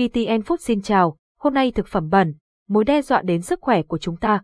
VTN Food xin chào, hôm nay thực phẩm bẩn, mối đe dọa đến sức khỏe của chúng ta.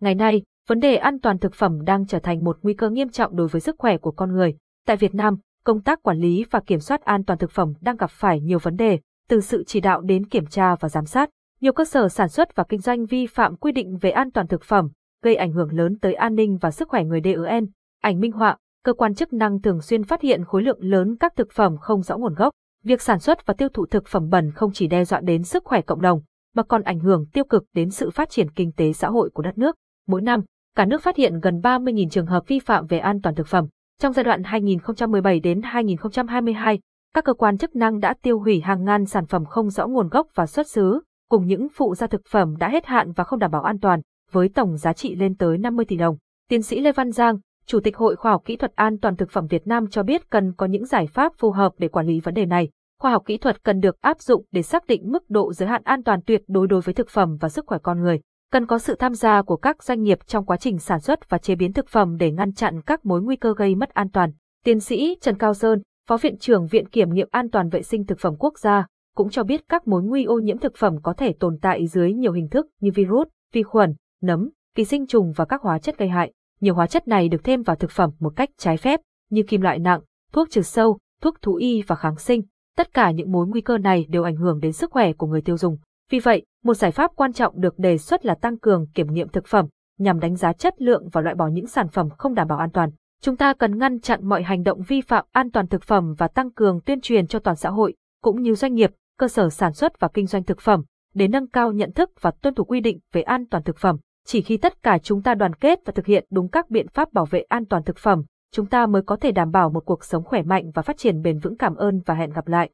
Ngày nay, vấn đề an toàn thực phẩm đang trở thành một nguy cơ nghiêm trọng đối với sức khỏe của con người. Tại Việt Nam, công tác quản lý và kiểm soát an toàn thực phẩm đang gặp phải nhiều vấn đề, từ sự chỉ đạo đến kiểm tra và giám sát. Nhiều cơ sở sản xuất và kinh doanh vi phạm quy định về an toàn thực phẩm, gây ảnh hưởng lớn tới an ninh và sức khỏe người DEN. Ảnh minh họa, cơ quan chức năng thường xuyên phát hiện khối lượng lớn các thực phẩm không rõ nguồn gốc. Việc sản xuất và tiêu thụ thực phẩm bẩn không chỉ đe dọa đến sức khỏe cộng đồng, mà còn ảnh hưởng tiêu cực đến sự phát triển kinh tế xã hội của đất nước. Mỗi năm, cả nước phát hiện gần 30.000 trường hợp vi phạm về an toàn thực phẩm. Trong giai đoạn 2017 đến 2022, các cơ quan chức năng đã tiêu hủy hàng ngàn sản phẩm không rõ nguồn gốc và xuất xứ, cùng những phụ gia thực phẩm đã hết hạn và không đảm bảo an toàn, với tổng giá trị lên tới 50 tỷ đồng. Tiến sĩ Lê Văn Giang, Chủ tịch Hội Khoa học Kỹ thuật An toàn thực phẩm Việt Nam cho biết cần có những giải pháp phù hợp để quản lý vấn đề này. Khoa học kỹ thuật cần được áp dụng để xác định mức độ giới hạn an toàn tuyệt đối đối với thực phẩm và sức khỏe con người. Cần có sự tham gia của các doanh nghiệp trong quá trình sản xuất và chế biến thực phẩm để ngăn chặn các mối nguy cơ gây mất an toàn. Tiến sĩ Trần Cao Sơn, Phó Viện trưởng Viện Kiểm nghiệm An toàn Vệ sinh Thực phẩm Quốc gia, cũng cho biết các mối nguy ô nhiễm thực phẩm có thể tồn tại dưới nhiều hình thức như virus, vi khuẩn, nấm, ký sinh trùng và các hóa chất gây hại. Nhiều hóa chất này được thêm vào thực phẩm một cách trái phép, như kim loại nặng, thuốc trừ sâu, thuốc thú y và kháng sinh. Tất cả những mối nguy cơ này đều ảnh hưởng đến sức khỏe của người tiêu dùng. Vì vậy, một giải pháp quan trọng được đề xuất là tăng cường kiểm nghiệm thực phẩm, nhằm đánh giá chất lượng và loại bỏ những sản phẩm không đảm bảo an toàn. Chúng ta cần ngăn chặn mọi hành động vi phạm an toàn thực phẩm và tăng cường tuyên truyền cho toàn xã hội, cũng như doanh nghiệp, cơ sở sản xuất và kinh doanh thực phẩm, để nâng cao nhận thức và tuân thủ quy định về an toàn thực phẩm. Chỉ khi tất cả chúng ta đoàn kết và thực hiện đúng các biện pháp bảo vệ an toàn thực phẩm, chúng ta mới có thể đảm bảo một cuộc sống khỏe mạnh và phát triển bền vững. Cảm ơn và hẹn gặp lại.